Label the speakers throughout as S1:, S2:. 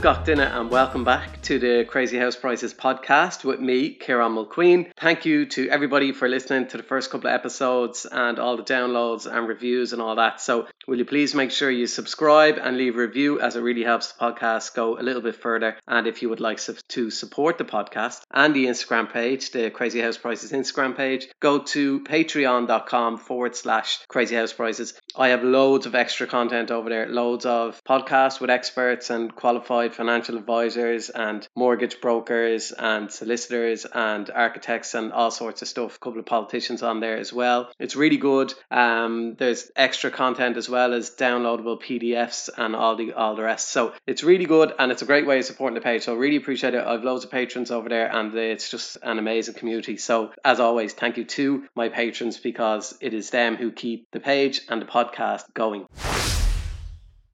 S1: Gachtina and welcome back to the Crazy House Prices podcast with me, Kieran Mulqueen. Thank you to everybody for listening to the first couple of episodes and all the downloads and reviews and all that. So, will you please make sure you subscribe and leave a review as it really helps the podcast go a little bit further. And if you would like to support the podcast and the Instagram page, the Crazy House Prices Instagram page, go to patreon.com forward slash Crazy House Prices. I have loads of extra content over there, loads of podcasts with experts and qualified financial advisors and mortgage brokers and solicitors and architects and all sorts of stuff. A couple of politicians on there as well. It's really good. Um, there's extra content as well as downloadable PDFs and all the all the rest. So it's really good and it's a great way of supporting the page. So I really appreciate it. I've loads of patrons over there and it's just an amazing community. So as always, thank you to my patrons because it is them who keep the page and the podcast going.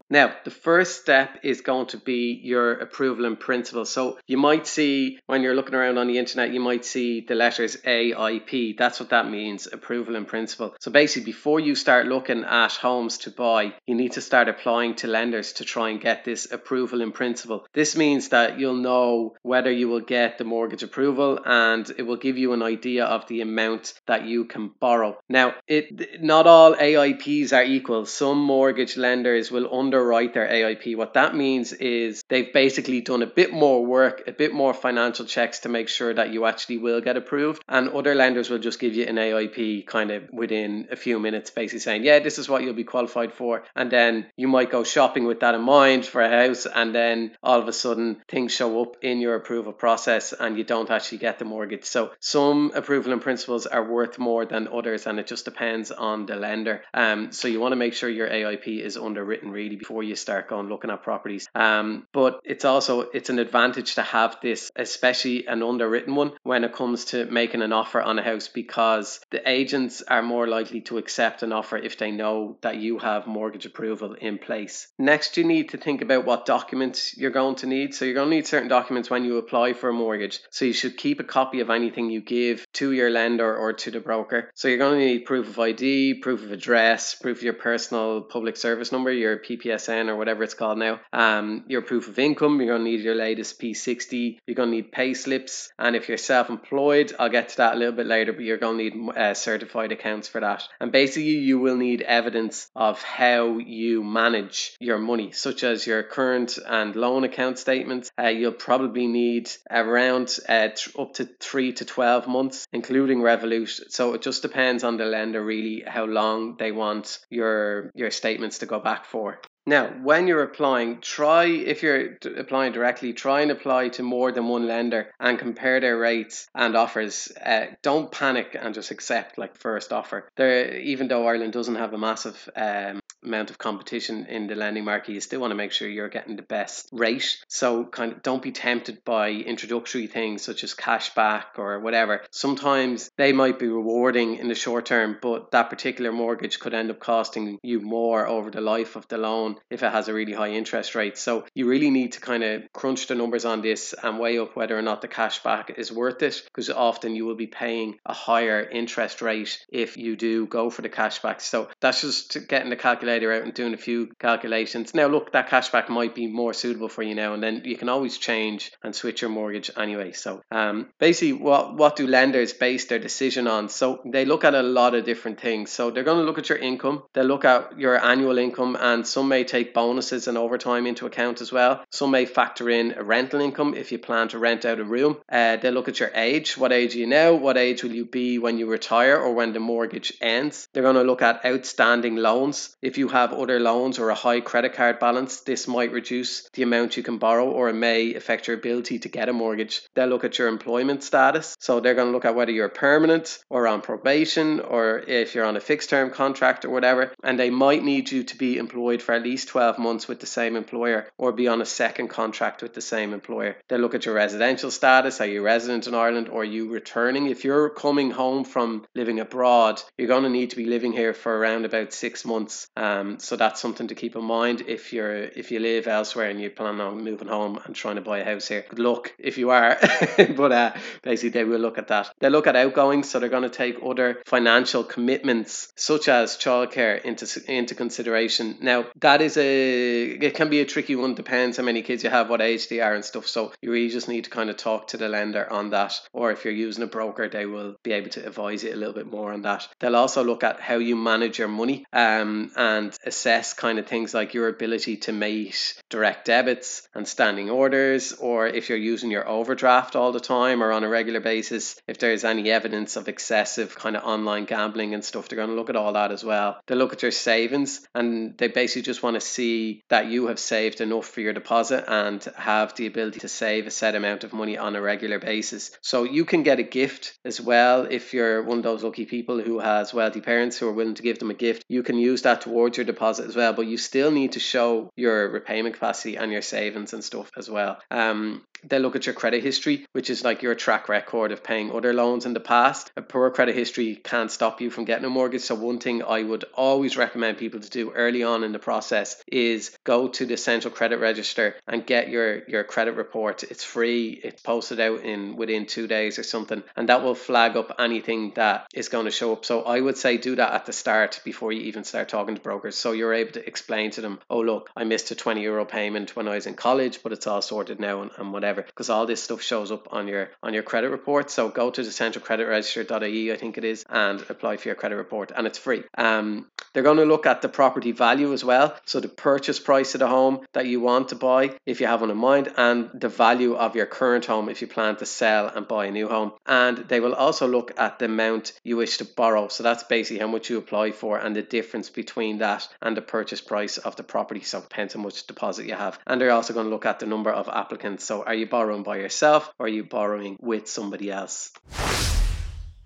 S1: Now, the first step is going to be your approval in principle. So you might see when you're looking around on the internet, you might see the letters AIP. That's what that means, approval in principle. So basically, before you start looking at homes to buy, you need to start applying to lenders to try and get this approval in principle. This means that you'll know whether you will get the mortgage approval and it will give you an idea of the amount that you can borrow. Now, it not all AIPs are equal. Some mortgage lenders will under underwrite their AIP. What that means is they've basically done a bit more work, a bit more financial checks to make sure that you actually will get approved. And other lenders will just give you an AIP kind of within a few minutes, basically saying, yeah, this is what you'll be qualified for. And then you might go shopping with that in mind for a house. And then all of a sudden things show up in your approval process and you don't actually get the mortgage. So some approval and principles are worth more than others and it just depends on the lender. Um, so you want to make sure your AIP is underwritten really before you start going looking at properties. Um, but it's also it's an advantage to have this, especially an underwritten one, when it comes to making an offer on a house because the agents are more likely to accept an offer if they know that you have mortgage approval in place. Next, you need to think about what documents you're going to need. So you're going to need certain documents when you apply for a mortgage. So you should keep a copy of anything you give to your lender or to the broker. So you're going to need proof of ID, proof of address, proof of your personal public service number, your PPS PSN or whatever it's called now. Um, your proof of income, you're going to need your latest P60. You're going to need pay slips. And if you're self employed, I'll get to that a little bit later, but you're going to need uh, certified accounts for that. And basically, you will need evidence of how you manage your money, such as your current and loan account statements. Uh, you'll probably need around uh, up to three to 12 months, including Revolut. So it just depends on the lender, really, how long they want your, your statements to go back for. Now, when you're applying, try, if you're applying directly, try and apply to more than one lender and compare their rates and offers. Uh, don't panic and just accept like first offer. There, even though Ireland doesn't have a massive um, amount of competition in the lending market, you still want to make sure you're getting the best rate. So kind of don't be tempted by introductory things such as cashback or whatever. Sometimes they might be rewarding in the short term, but that particular mortgage could end up costing you more over the life of the loan if it has a really high interest rate. So you really need to kind of crunch the numbers on this and weigh up whether or not the cashback is worth it because often you will be paying a higher interest rate if you do go for the cashback. So that's just getting the calculator calculator out and doing a few calculations. Now, look, that cashback might be more suitable for you now, and then you can always change and switch your mortgage anyway. So, um, basically, what what do lenders base their decision on? So they look at a lot of different things. So they're going to look at your income. They'll look at your annual income, and some may take bonuses and overtime into account as well. Some may factor in a rental income if you plan to rent out a room. Uh, they look at your age. What age are you now? What age will you be when you retire or when the mortgage ends? They're going to look at outstanding loans. If you you have other loans or a high credit card balance, this might reduce the amount you can borrow or it may affect your ability to get a mortgage. They'll look at your employment status. So they're going to look at whether you're permanent or on probation or if you're on a fixed term contract or whatever. And they might need you to be employed for at least 12 months with the same employer or be on a second contract with the same employer. They'll look at your residential status. Are you resident in Ireland or are you returning? If you're coming home from living abroad, you're going to need to be living here for around about six months. Um, Um, so that's something to keep in mind if you're if you live elsewhere and you plan on moving home and trying to buy a house here. Good luck if you are, but uh, basically they will look at that. They look at outgoings, so they're going to take other financial commitments such as childcare into into consideration. Now that is a it can be a tricky one. Depends how many kids you have, what age they are, and stuff. So you really just need to kind of talk to the lender on that, or if you're using a broker, they will be able to advise you a little bit more on that. They'll also look at how you manage your money um, and assess kind of things like your ability to make direct debits and standing orders, or if you're using your overdraft all the time or on a regular basis, if there's any evidence of excessive kind of online gambling and stuff, they're going to look at all that as well. They look at your savings and they basically just want to see that you have saved enough for your deposit and have the ability to save a set amount of money on a regular basis. So you can get a gift as well if you're one of those lucky people who has wealthy parents who are willing to give them a gift. You can use that towards your deposit as well, but you still need to show your repayment capacity and your savings and stuff as well. Um, they look at your credit history, which is like your track record of paying other loans in the past. A poor credit history can't stop you from getting a mortgage. So, one thing I would always recommend people to do early on in the process is go to the central credit register and get your, your credit report. It's free, it's posted out in within two days or something, and that will flag up anything that is going to show up. So, I would say do that at the start before you even start talking to brokers. So, you're able to explain to them, oh, look, I missed a 20 euro payment when I was in college, but it's all sorted now and, and whatever whatever, because all this stuff shows up on your on your credit report. So go to the central credit register.ie, I think it is, and apply for your credit report, and it's free. Um, they're going to look at the property value as well, so the purchase price of the home that you want to buy, if you have one in mind, and the value of your current home if you plan to sell and buy a new home. And they will also look at the amount you wish to borrow. So that's basically how much you apply for and the difference between that and the purchase price of the property. So depends how much deposit you have. And they're also going to look at the number of applicants. So are you you borrowing by yourself or are you borrowing with somebody else?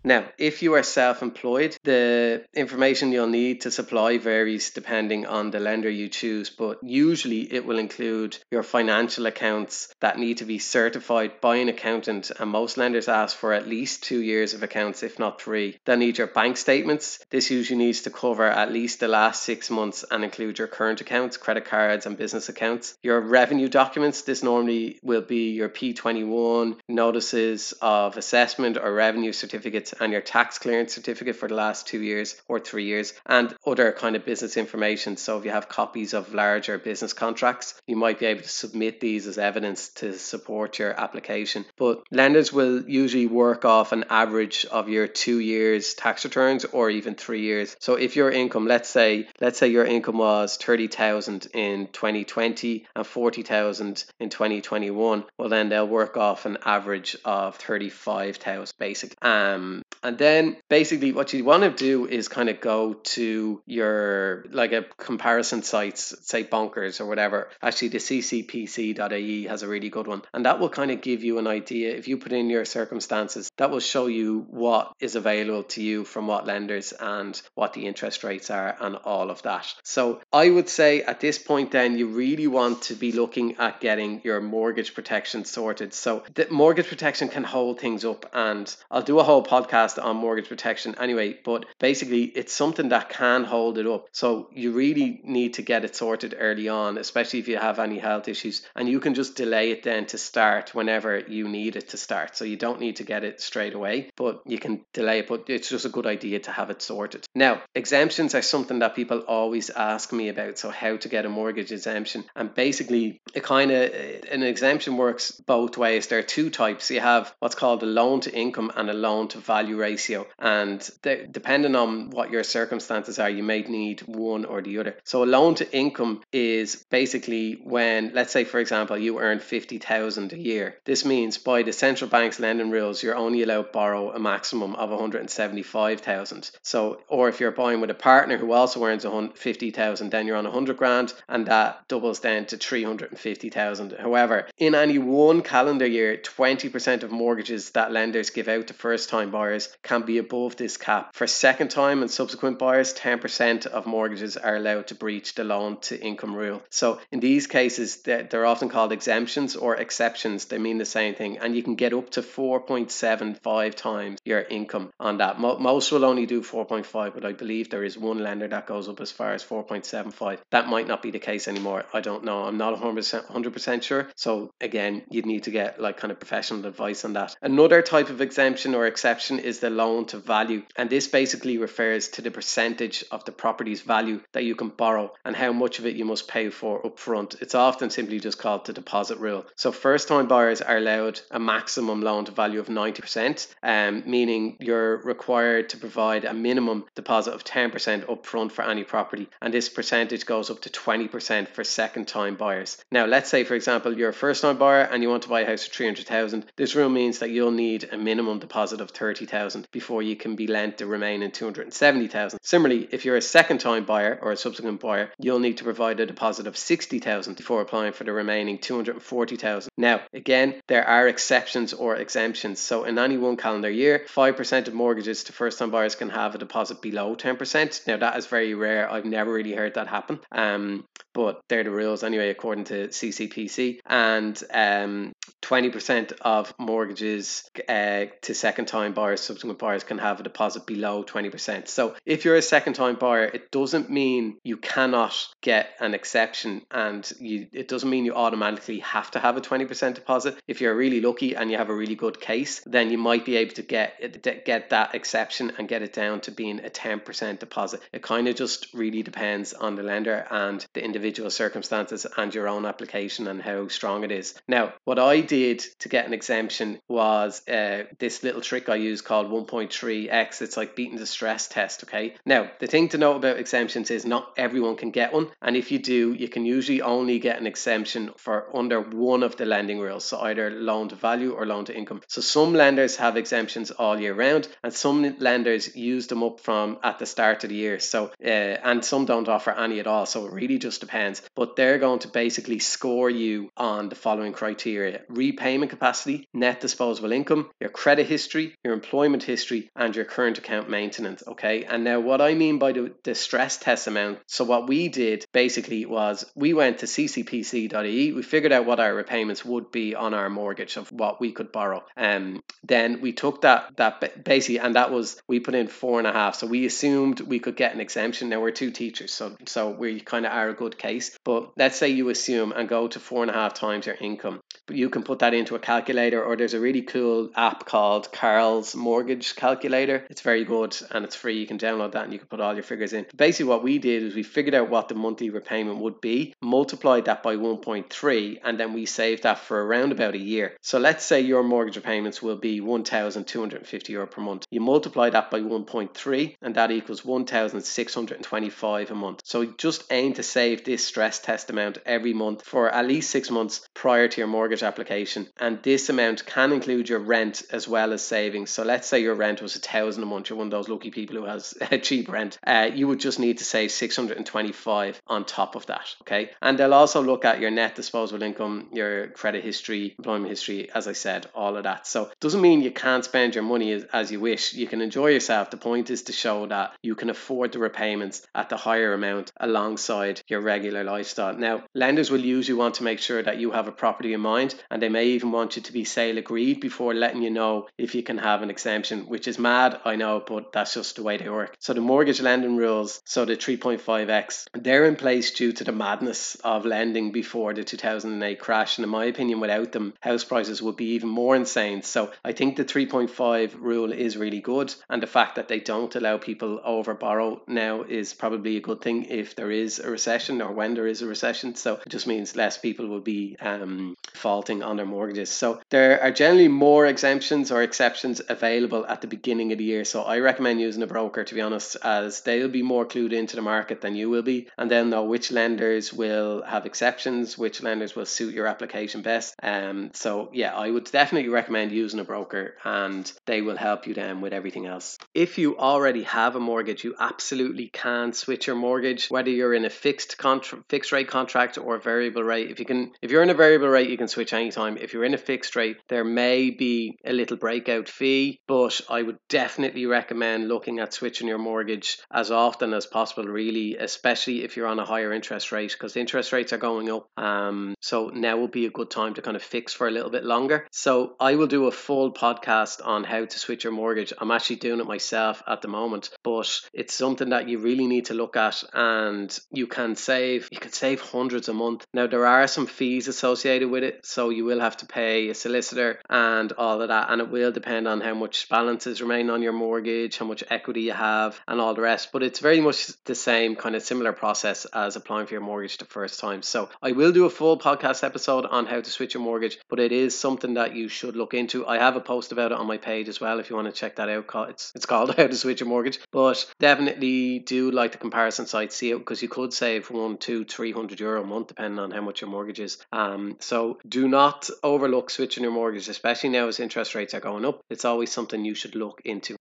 S1: Now, if you are self employed, the information you'll need to supply varies depending on the lender you choose, but usually it will include your financial accounts that need to be certified by an accountant, and most lenders ask for at least two years of accounts, if not three. They'll need your bank statements. This usually needs to cover at least the last six months and include your current accounts, credit cards, and business accounts. Your revenue documents, this normally will be your P21, notices of assessment, or revenue certificates and your tax clearance certificate for the last two years or three years, and other kind of business information. So if you have copies of larger business contracts, you might be able to submit these as evidence to support your application. But lenders will usually work off an average of your two years tax returns or even three years. So if your income, let's say, let's say your income was 30,000 in 2020 and 40,000 in 2021, well then they'll work off an average of 35,000 basic. Um, and then basically what you want to do is kind of go to your like a comparison sites, say Bonkers or whatever. Actually, the ccpc.ie has a really good one, and that will kind of give you an idea. If you put in your circumstances, that will show you what is available to you from what lenders and what the interest rates are and all of that. So I would say at this point, then you really want to be looking at getting your mortgage protection sorted. So the mortgage protection can hold things up, and I'll do a whole podcast podcast on mortgage protection anyway, but basically it's something that can hold it up. So you really need to get it sorted early on, especially if you have any health issues, and you can just delay it then to start whenever you need it to start. So you don't need to get it straight away, but you can delay it, but it's just a good idea to have it sorted. Now, exemptions are something that people always ask me about. So how to get a mortgage exemption. And basically it kind of an exemption works both ways. There are two types. You have what's called a loan to income and a loan to value value ratio. And de- depending on what your circumstances are, you may need one or the other. So a loan to income is basically when, let's say, for example, you earn 50,000 a year. This means by the central bank's lending rules, you're only allowed to borrow a maximum of 175,000. So, or if you're buying with a partner who also earns 50,000, then you're on 100 grand and that doubles down to 350,000. However, in any one calendar year, 20% of mortgages that lenders give out to first time buyers can be above this cap. For second time and subsequent buyers, 10% of mortgages are allowed to breach the loan to income rule. So in these cases, they're often called exemptions or exceptions. They mean the same thing. And you can get up to 4.75 times your income on that. Most will only do 4.5, but I believe there is one lender that goes up as far as 4.75. That might not be the case anymore. I don't know. I'm not 100%, 100% sure. So again, you'd need to get like kind of professional advice on that. Another type of exemption or exception is the loan to value. And this basically refers to the percentage of the property's value that you can borrow and how much of it you must pay for upfront. It's often simply just called the deposit rule. So first time buyers are allowed a maximum loan to value of 90%, um, meaning you're required to provide a minimum deposit of 10% upfront for any property. And this percentage goes up to 20% for second time buyers. Now, let's say, for example, you're a first time buyer and you want to buy a house for 300,000. This rule means that you'll need a minimum deposit of 30,000 before you can be lent the remaining 270,000. Similarly, if you're a second time buyer or a subsequent buyer, you'll need to provide a deposit of 60,000 before applying for the remaining 240,000. Now, again, there are exceptions or exemptions. So in any one calendar year, 5% of mortgages to first time buyers can have a deposit below 10%. Now, that is very rare. I've never really heard that happen. Um, but they're the rules anyway, according to CCPC. And um, 20% of mortgages uh, to second time buyers, subsequent buyers can have a deposit below 20%. So if you're a second time buyer, it doesn't mean you cannot get an exception and you, it doesn't mean you automatically have to have a 20% deposit. If you're really lucky and you have a really good case, then you might be able to get get that exception and get it down to being a 10% deposit. It kind of just really depends on the lender and the individual circumstances and your own application and how strong it is. Now, what I did to get an exemption was uh, this little trick I use called 1.3x. It's like beating the stress test, okay? Now, the thing to know about exemptions is not everyone can get one. And if you do, you can usually only get an exemption for under one of the lending rules. So either loan to value or loan to income. So some lenders have exemptions all year round, and some lenders use them up from at the start of the year. So, uh, and some don't offer any at all. So it really just But they're going to basically score you on the following criteria repayment capacity, net disposable income, your credit history, your employment history, and your current account maintenance. Okay. And now, what I mean by the, the stress test amount, so what we did basically was we went to ccpc.ie, we figured out what our repayments would be on our mortgage of what we could borrow. Um, then we took that, that basically, and that was, we put in four and a half. So we assumed we could get an exemption. Now we're two teachers, so, so we kind of are a good case. But let's say you assume and go to four and a half times your income. But you can put that into a calculator, or there's a really cool app called Karl's Mortgage Calculator. It's very good and it's free. You can download that and you can put all your figures in. Basically, what we did is we figured out what the monthly repayment would be, multiplied that by 1.3, and then we saved that for around about a year. So let's say your mortgage repayments will be 1,250 euro per month. You multiply that by 1.3, and that equals 1,625 a month. So just aim to save this stress test amount every month for at least six months prior to your mortgage application. And this amount can include your rent as well as savings. So let's say your rent was a thousand a month. You're one of those lucky people who has cheap rent. Uh, you would just need to save 625 on top of that. Okay. And they'll also look at your net disposable income, your credit history, employment history, as I said, all of that. So doesn't mean you can't spend your money as, as you wish. You can enjoy yourself. The point is to show that you can afford the repayments at the higher amount alongside your regular lifestyle. Now, lenders will usually want to make sure that you have a property in mind and they may even want you to be sale agreed before letting you know if you can have an exemption, which is mad, I know, but that's just the way they work. So the mortgage lending rules, so the 3.5x, they're in place due to the madness of lending before the 2008 crash. And in my opinion, without them, house prices would be even more insane. So I think the 3.5 rule is really good. And the fact that they don't allow people over borrow now is probably a good thing if there is a recession or when there is a recession. So it just means less people will be um, faulting on their mortgages. So there are generally more exemptions or exceptions available at the beginning of the year. So I recommend using a broker to be honest, as they'll be more clued into the market than you will be, and they'll know which lenders will have exceptions, which lenders will suit your application best. Um, so yeah, I would definitely recommend using a broker, and they will help you then with everything else. If you already have a mortgage, you absolutely can switch your mortgage, whether you're in a fixed contract contra- fixed rate contract or variable rate, if you can, if you're in a variable rate, you can switch anytime. If you're in a fixed rate, there may be a little breakout fee, but I would definitely recommend looking at switching your mortgage as often as possible, really, especially if you're on a higher interest rate, because interest rates are going up. Um, so now would be a good time to kind of fix for a little bit longer. So I will do a full podcast on how to switch your mortgage. I'm actually doing it myself at the moment, but it's something that you really need to look at, and you can save. You can save hundreds a month. Now there are some fees associated with it, so you will have to pay a solicitor and all of that, and it will depend on how much balances remain on your mortgage, how much equity you have, and all the rest. But it's very much the same kind of similar process as applying for your mortgage the first time. So I will do a full podcast episode on how to switch your mortgage, but it is something that you should look into. I have a post about it on my page as well if you want to check that out. It's it's called How to Switch Your Mortgage, but definitely do like the comparison site, see it because you could save one, two, three hundred euro a month depending on how much your mortgage is. Um, so do not overlook switching your mortgage, especially now as interest rates are going up. It's always something you should look into.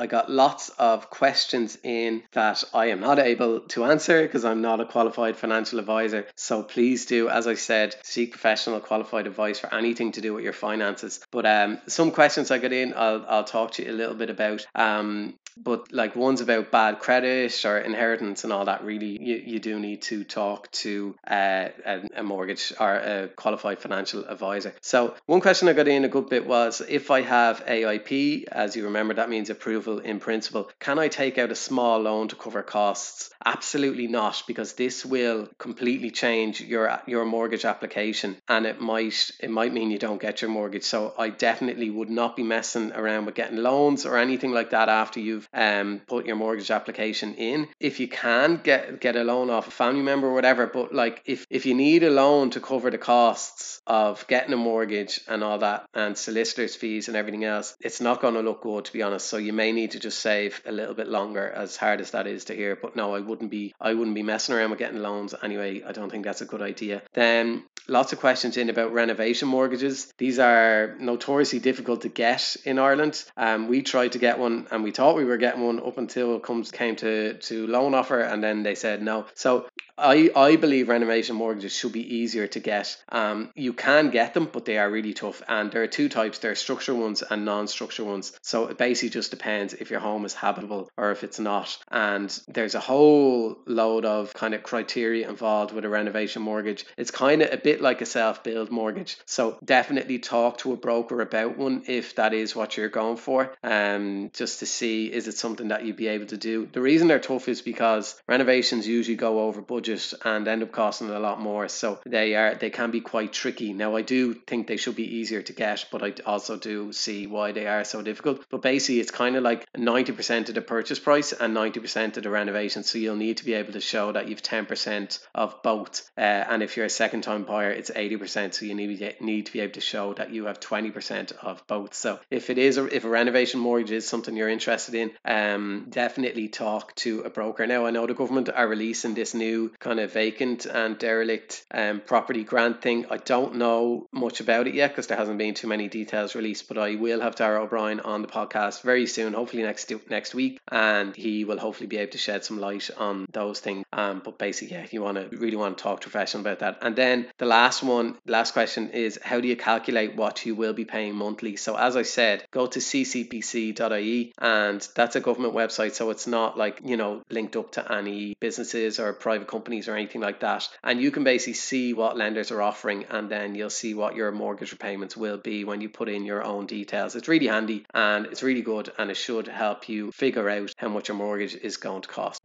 S1: I got lots of questions in that I am not able to answer because I'm not a qualified financial advisor. So please do, as I said, seek professional qualified advice for anything to do with your finances. But um, some questions I got in, I'll, I'll talk to you a little bit about. Um, but like ones about bad credit or inheritance and all that really you, you do need to talk to uh, a, a mortgage or a qualified financial advisor. So one question i got in a good bit was if i have aip as you remember that means approval in principle can i take out a small loan to cover costs? Absolutely not because this will completely change your your mortgage application and it might it might mean you don't get your mortgage. So i definitely would not be messing around with getting loans or anything like that after you've um, put your mortgage application in. If you can get get a loan off a family member or whatever, but like if if you need a loan to cover the costs of getting a mortgage and all that and solicitors fees and everything else, it's not going to look good to be honest. So you may need to just save a little bit longer, as hard as that is to hear. But no, I wouldn't be I wouldn't be messing around with getting loans anyway. I don't think that's a good idea. Then lots of questions in about renovation mortgages. These are notoriously difficult to get in Ireland. Um, we tried to get one and we thought we were getting one up until it comes came to, to loan offer and then they said no. So I, I believe renovation mortgages should be easier to get. Um, you can get them, but they are really tough. And there are two types there are structural ones and non structural ones. So it basically just depends if your home is habitable or if it's not. And there's a whole load of kind of criteria involved with a renovation mortgage. It's kind of a bit like a self build mortgage. So definitely talk to a broker about one if that is what you're going for, um, just to see is it something that you'd be able to do. The reason they're tough is because renovations usually go over budget budget and end up costing a lot more. So they are they can be quite tricky. Now I do think they should be easier to get, but I also do see why they are so difficult. But basically it's kind of like 90% of the purchase price and 90% of the renovation. So you'll need to be able to show that you've 10% of both. Uh, and if you're a second time buyer, it's 80%. So you need to, need to be able to show that you have 20% of both. So if it is a, if a renovation mortgage is something you're interested in, um, definitely talk to a broker. Now I know the government are releasing this new kind of vacant and derelict um, property grant thing. I don't know much about it yet because there hasn't been too many details released, but I will have Dara O'Brien on the podcast very soon, hopefully next next week, and he will hopefully be able to shed some light on those things. Um, but basically, yeah, you want to really want to talk to professional about that. And then the last one, last question is how do you calculate what you will be paying monthly? So as I said, go to ccpc.ie and that's a government website, so it's not like you know linked up to any businesses or private companies companies or anything like that. And you can basically see what lenders are offering, and then you'll see what your mortgage repayments will be when you put in your own details. It's really handy and it's really good, and it should help you figure out how much your mortgage is going to cost.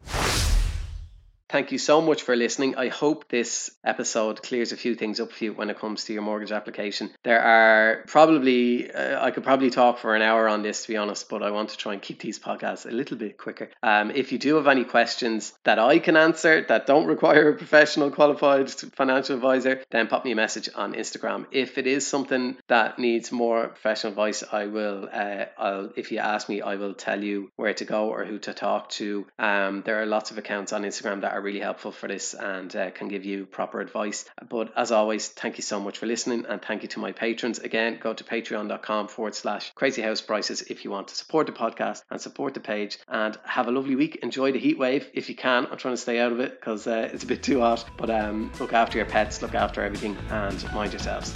S1: Thank you so much for listening. I hope this episode clears a few things up for you when it comes to your mortgage application. There are probably, uh, I could probably talk for an hour on this to be honest, but I want to try and keep these podcasts a little bit quicker. Um, if you do have any questions that I can answer that don't require a professional qualified financial advisor, then pop me a message on Instagram. If it is something that needs more professional advice, I will, uh, I'll, if you ask me, I will tell you where to go or who to talk to. Um, there are lots of accounts on Instagram that are really helpful for this and uh, can give you proper advice. But as always, thank you so much for listening and thank you to my patrons. Again, go to patreon.com forward slash crazy house prices if you want to support the podcast and support the page and have a lovely week. Enjoy the heat wave if you can. I'm trying to stay out of it because uh, it's a bit too hot. But um, look after your pets, look after everything, and mind yourselves.